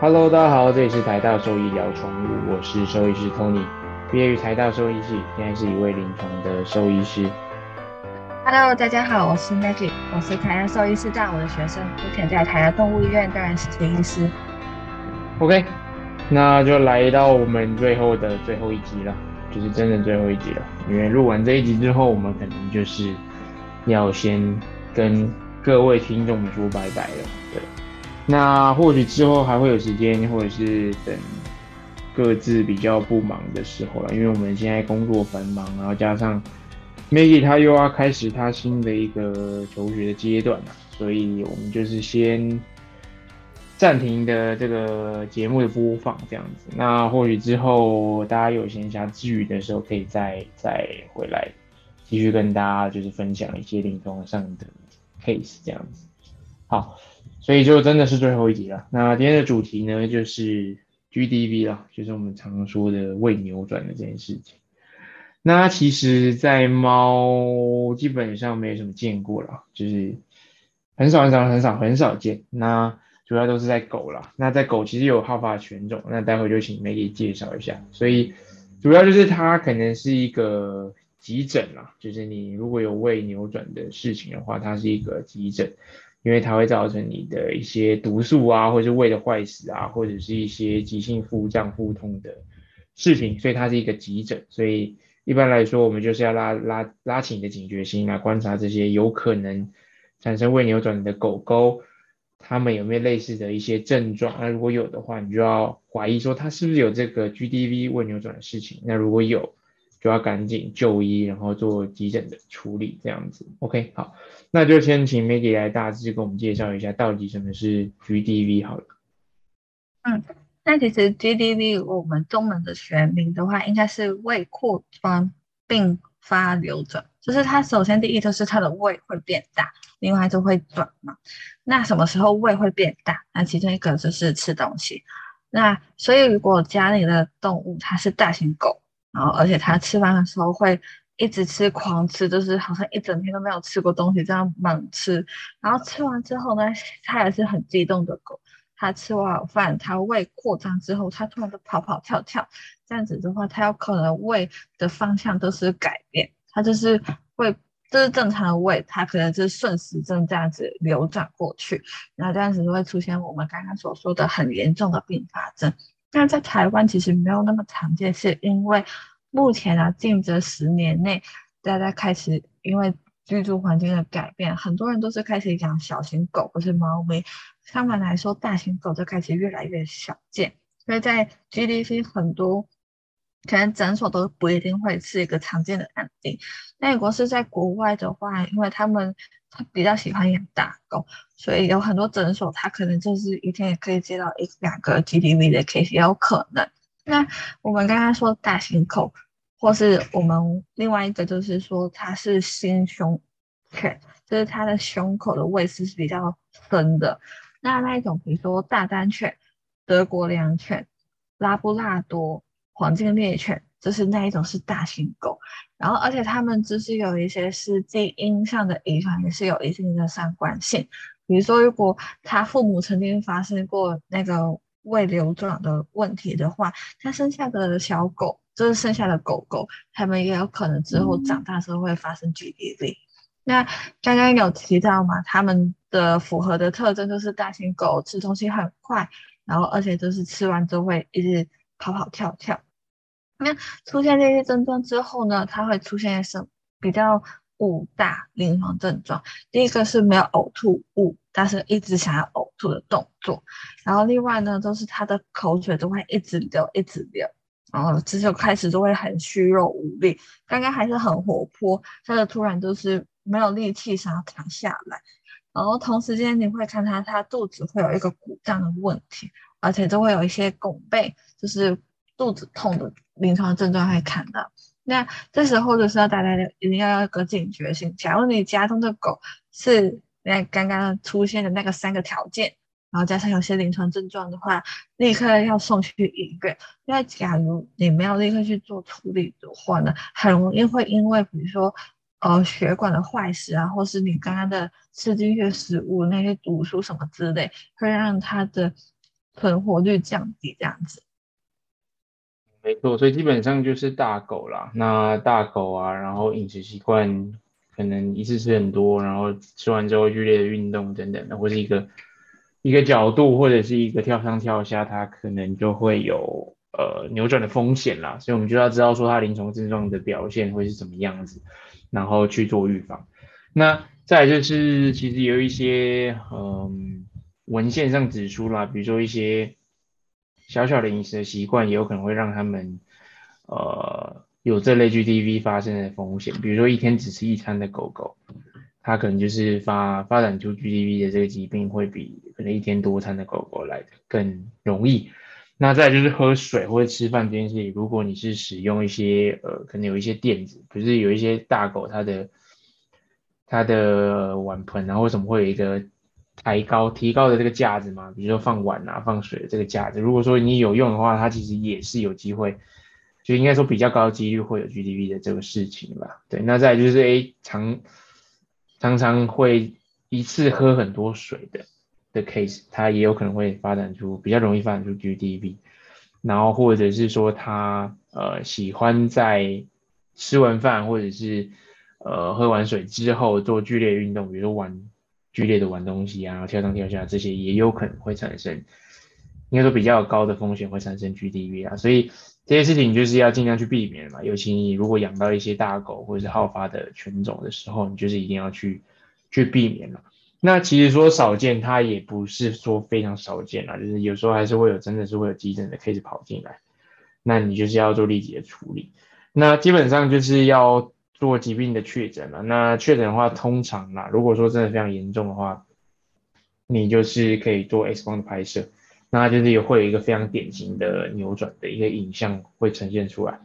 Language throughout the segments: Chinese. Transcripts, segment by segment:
Hello，大家好，这里是台大兽医聊宠物，我是兽医师 Tony，毕业于台大兽医系，现在是一位临床的兽医师。Hello，大家好，我是 Maggie，我是台大兽医师大五的学生，目前在台大动物医院担任实习医师。OK，那就来到我们最后的最后一集了，就是真的最后一集了。因为录完这一集之后，我们可能就是要先跟各位听众们说拜拜了。对，那或许之后还会有时间，或者是等各自比较不忙的时候了，因为我们现在工作繁忙，然后加上。Maggie 他又要开始他新的一个求学的阶段了，所以我们就是先暂停的这个节目的播放这样子。那或许之后大家有闲暇之余的时候，可以再再回来继续跟大家就是分享一些临床上的 case 这样子。好，所以就真的是最后一集了。那今天的主题呢，就是 GDV 了，就是我们常说的胃扭转的这件事情。那其实，在猫基本上没什么见过了，就是很少很少很少很少见。那主要都是在狗了。那在狗其实有好发犬种，那待会就请 Maggie 介绍一下。所以主要就是它可能是一个急诊啦，就是你如果有胃扭转的事情的话，它是一个急诊，因为它会造成你的一些毒素啊，或者是胃的坏死啊，或者是一些急性腹胀腹痛的事情，所以它是一个急诊，所以。一般来说，我们就是要拉拉拉起你的警觉心来观察这些有可能产生胃扭转的狗狗，它们有没有类似的一些症状？那如果有的话，你就要怀疑说它是不是有这个 GDV 胃扭转的事情。那如果有，就要赶紧就医，然后做急诊的处理，这样子。OK，好，那就先请 Maggie 来大致给我们介绍一下，到底什么是 GDV 好了。嗯。那其实 GDV 我们中文的学名的话，应该是胃扩张并发流转，就是它首先第一就是它的胃会变大，另外就会转嘛。那什么时候胃会变大？那其中一个就是吃东西。那所以如果家里的动物它是大型狗，然后而且它吃饭的时候会一直吃狂吃，就是好像一整天都没有吃过东西这样猛吃，然后吃完之后呢，它也是很激动的狗。他吃完饭，他胃扩张之后，他突然就跑跑跳跳，这样子的话，他有可能胃的方向都是改变，他就是胃，这是正常的胃，他可能是顺时针这样子流转过去，然后这样子就会出现我们刚刚所说的很严重的并发症。那在台湾其实没有那么常见，是因为目前啊，近这十年内，大家开始因为居住环境的改变，很多人都是开始养小型狗或是猫咪。相反来说，大型狗就开始越来越少见，所以在 GDC 很多可能诊所都不一定会是一个常见的案例。那如果是在国外的话，因为他们他比较喜欢养大狗，所以有很多诊所他可能就是一天也可以接到一两个 GDV 的 case 也有可能。那我们刚刚说大型狗，或是我们另外一个就是说它是心胸犬，就是它的胸口的位置是比较深的。那那一种，比如说大丹犬、德国良犬、拉布拉多、黄金猎犬，就是那一种是大型狗，然后而且他们就是有一些是基因上的遗传，也是有一定的相关性。比如说，如果他父母曾经发生过那个胃流转的问题的话，他生下的小狗，就是生下的狗狗，他们也有可能之后长大之后会发生 GDV。那刚刚有提到嘛，他们的符合的特征就是大型狗吃东西很快，然后而且就是吃完之后会一直跑跑跳跳。那出现这些症状之后呢，它会出现什比较五大临床症状。第一个是没有呕吐物，但是一直想要呕吐的动作。然后另外呢，都是它的口水都会一直流，一直流。然后这就开始就会很虚弱无力。刚刚还是很活泼，它的突然就是。没有力气想要躺下来，然后同时间你会看他，他肚子会有一个鼓胀的问题，而且都会有一些拱背，就是肚子痛的临床症状会看到。那这时候就是要大家一定要有个警觉性。假如你家中的狗是那刚刚出现的那个三个条件，然后加上有些临床症状的话，立刻要送去医院。因为假如你没有立刻去做处理的话呢，很容易会因为比如说。呃，血管的坏死啊，或是你刚刚的吃进去食物那些毒素什么之类，会让它的存活率降低这样子。没错，所以基本上就是大狗啦。那大狗啊，然后饮食习惯可能一次吃很多，然后吃完之后剧烈的运动等等的，或是一个一个角度或者是一个跳上跳下，它可能就会有呃扭转的风险啦。所以我们就要知道说它临床症状的表现会是怎么样子，然后去做预防。那再就是其实有一些嗯文献上指出啦，比如说一些。小小的饮食习惯也有可能会让他们，呃，有这类 GDV 发生的风险。比如说一天只吃一餐的狗狗，它可能就是发发展出 GDV 的这个疾病会比可能一天多餐的狗狗来的更容易。那再就是喝水或者吃饭这件事情，如果你是使用一些呃，可能有一些垫子，不是有一些大狗它的它的碗盆，然后为什么会有一个？抬高、提高的这个架子嘛，比如说放碗啊、放水的这个架子，如果说你有用的话，它其实也是有机会，就应该说比较高几率会有 GDP 的这个事情吧。对，那再就是 A 常常常会一次喝很多水的的 case，它也有可能会发展出比较容易发展出 GDP，然后或者是说他呃喜欢在吃完饭或者是呃喝完水之后做剧烈运动，比如说玩。剧烈的玩东西啊，跳上跳下这些也有可能会产生，应该说比较高的风险会产生 GDV 啊，所以这些事情就是要尽量去避免嘛。尤其你如果养到一些大狗或者是好发的犬种的时候，你就是一定要去去避免了。那其实说少见，它也不是说非常少见啊，就是有时候还是会有真的是会有急诊的 case 跑进来，那你就是要做立即的处理。那基本上就是要。做疾病的确诊了，那确诊的话，通常啦，如果说真的非常严重的话，你就是可以做 X 光的拍摄，那就是也会有一个非常典型的扭转的一个影像会呈现出来。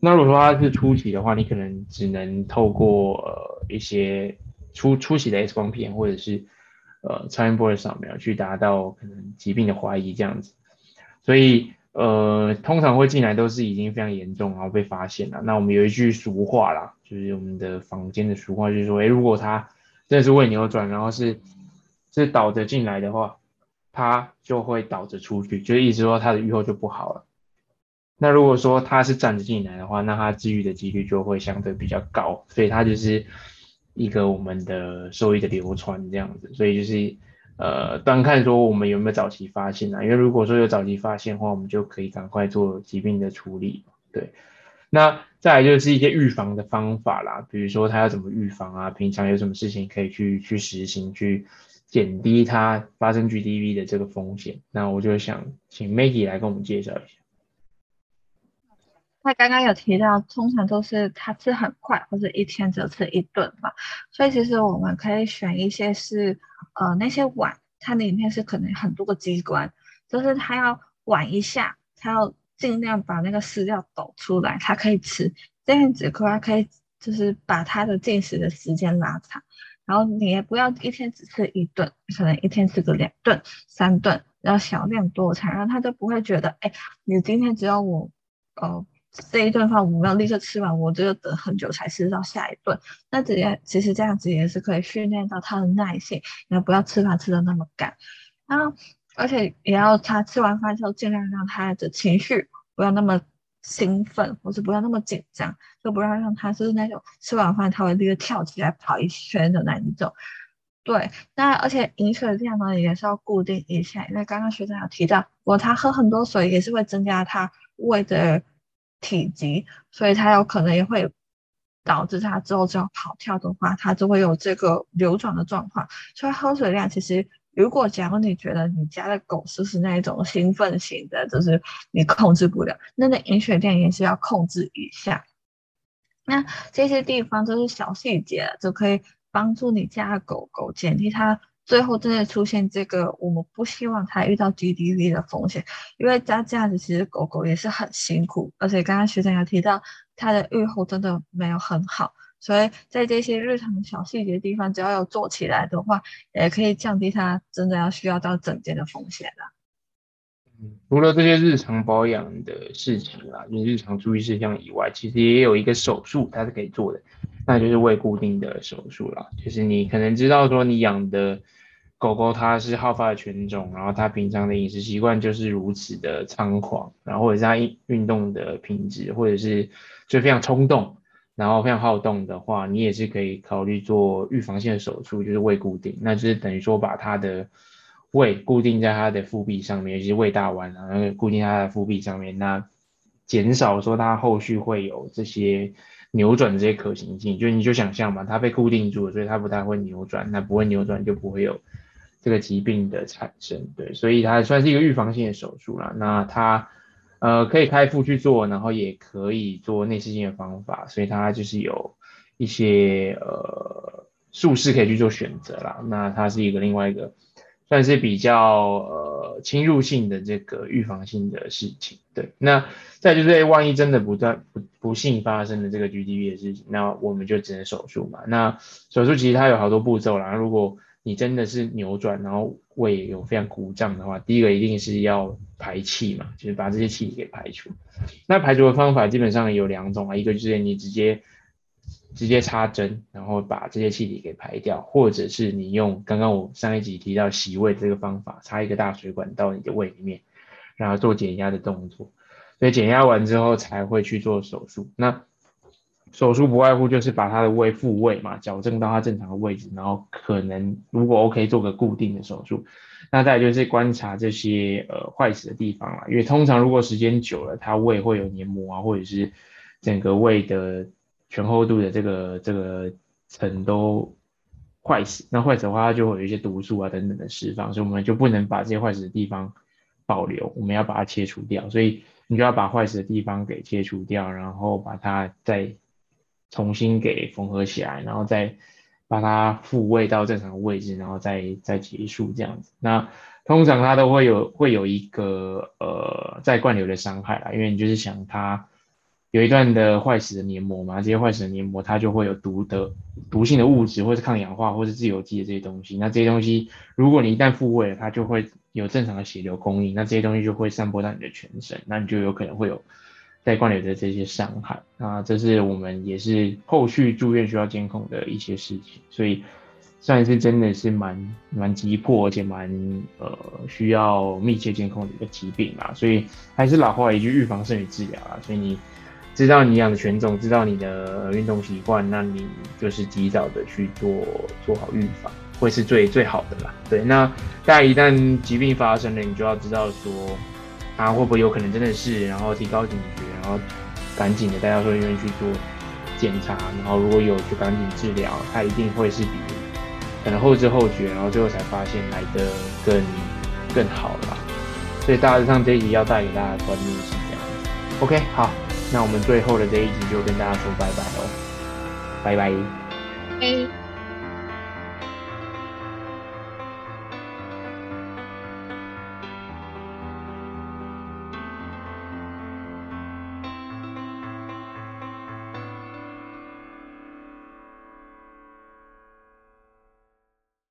那如果说它是初期的话，你可能只能透过呃一些初初期的 X 光片或者是呃超音波的扫描去达到可能疾病的怀疑这样子，所以。呃，通常会进来都是已经非常严重，然后被发现了。那我们有一句俗话啦，就是我们的坊间的俗话，就是说，哎，如果他真的是胃扭转，然后是是倒着进来的话，他就会倒着出去，就意思说他的愈后就不好了。那如果说他是站着进来的话，那他治愈的几率就会相对比较高，所以它就是一个我们的受益的流传这样子，所以就是。呃，端看说我们有没有早期发现啊？因为如果说有早期发现的话，我们就可以赶快做疾病的处理。对，那再来就是一些预防的方法啦，比如说他要怎么预防啊？平常有什么事情可以去去实行，去减低他发生 GDV 的这个风险？那我就想请 Maggie 来跟我们介绍一下。他刚刚有提到，通常都是他吃很快，或者一天只吃一顿嘛，所以其实我们可以选一些是，呃，那些碗，它里面是可能很多个机关，就是它要碗一下，它要尽量把那个饲料抖出来，它可以吃，这样子可可以就是把它的进食的时间拉长，然后你也不要一天只吃一顿，可能一天吃个两顿、三顿，然后小量多餐，然后他就不会觉得，哎，你今天只要我，呃。这一顿饭我们要立刻吃完，我就要等很久才吃到下一顿。那这样其实这样子也是可以训练到他的耐性，然后不要吃饭吃的那么赶。然后而且也要他吃完饭之后尽量让他的情绪不要那么兴奋，或是不要那么紧张，就不要让他就是那种吃完饭他会立刻跳起来跑一圈的那一种。对，那而且饮水量呢也是要固定一下，因为刚刚学长有提到，如果他喝很多水也是会增加他胃的。体积，所以它有可能也会导致它之后只要跑跳的话，它就会有这个流转的状况。所以喝水量其实，如果假如你觉得你家的狗就是那一种兴奋型的，就是你控制不了，那那饮水量也是要控制一下。那这些地方都是小细节，就可以帮助你家的狗狗减低它。最后真的出现这个，我们不希望它遇到 GDV 的风险，因为它这样子其实狗狗也是很辛苦，而且刚刚学长有提到它的愈后真的没有很好，所以在这些日常小细节地方，只要有做起来的话，也可以降低它真的要需要到整件的风险了。嗯，除了这些日常保养的事情啦，你日常注意事项以外，其实也有一个手术它是可以做的，那就是胃固定的手术啦，就是你可能知道说你养的。狗狗它是好发的犬种，然后它平常的饮食习惯就是如此的猖狂，然后或者是它运动的品质，或者是就非常冲动，然后非常好动的话，你也是可以考虑做预防性的手术，就是胃固定，那就是等于说把它的胃固定在它的腹壁上面，尤其是胃大弯啊，然后固定它的腹壁上面，那减少说它后续会有这些。扭转这些可行性，就你就想象嘛，它被固定住了，所以它不太会扭转，那不会扭转就不会有这个疾病的产生，对，所以它算是一个预防性的手术啦。那它呃可以开腹去做，然后也可以做内视镜的方法，所以它就是有一些呃术式可以去做选择啦。那它是一个另外一个算是比较呃侵入性的这个预防性的事情，对，那。再就是，万一真的不断不不幸发生了这个 GDP 的事情，那我们就只能手术嘛。那手术其实它有好多步骤啦。如果你真的是扭转，然后胃有非常鼓胀的话，第一个一定是要排气嘛，就是把这些气体给排除。那排除的方法基本上有两种啊，一个就是你直接直接插针，然后把这些气体给排掉，或者是你用刚刚我上一集提到洗胃这个方法，插一个大水管到你的胃里面，然后做减压的动作。所以减压完之后才会去做手术。那手术不外乎就是把他的胃复位嘛，矫正到他正常的位置，然后可能如果 OK 做个固定的手术。那再就是观察这些呃坏死的地方啦，因为通常如果时间久了，他胃会有黏膜啊，或者是整个胃的全厚度的这个这个层都坏死，那坏死的话，它就会有一些毒素啊等等的释放，所以我们就不能把这些坏死的地方保留，我们要把它切除掉。所以你就要把坏死的地方给切除掉，然后把它再重新给缝合起来，然后再把它复位到正常的位置，然后再再结束这样子。那通常它都会有会有一个呃再灌流的伤害啦，因为你就是想它有一段的坏死的黏膜嘛，这些坏死的黏膜它就会有毒的毒性的物质，或是抗氧化或是自由基的这些东西。那这些东西如果你一旦复位了，它就会。有正常的血流供应，那这些东西就会散播到你的全身，那你就有可能会有带灌流的这些伤害。那这是我们也是后续住院需要监控的一些事情，所以算是真的是蛮蛮急迫，而且蛮呃需要密切监控的一个疾病啦。所以还是老话一句，预防胜于治疗啊。所以你知道你养的犬种，知道你的运动习惯，那你就是及早的去做做好预防。会是最最好的啦，对。那大家一旦疾病发生了，你就要知道说，啊会不会有可能真的是，然后提高警觉，然后赶紧的带到医院去做检查，然后如果有就赶紧治疗，它一定会是比可能后知后觉，然后最后才发现来的更更好啦。所以大致上这一集要带给大家的观念是这样子。OK，好，那我们最后的这一集就跟大家说拜拜喽，拜拜。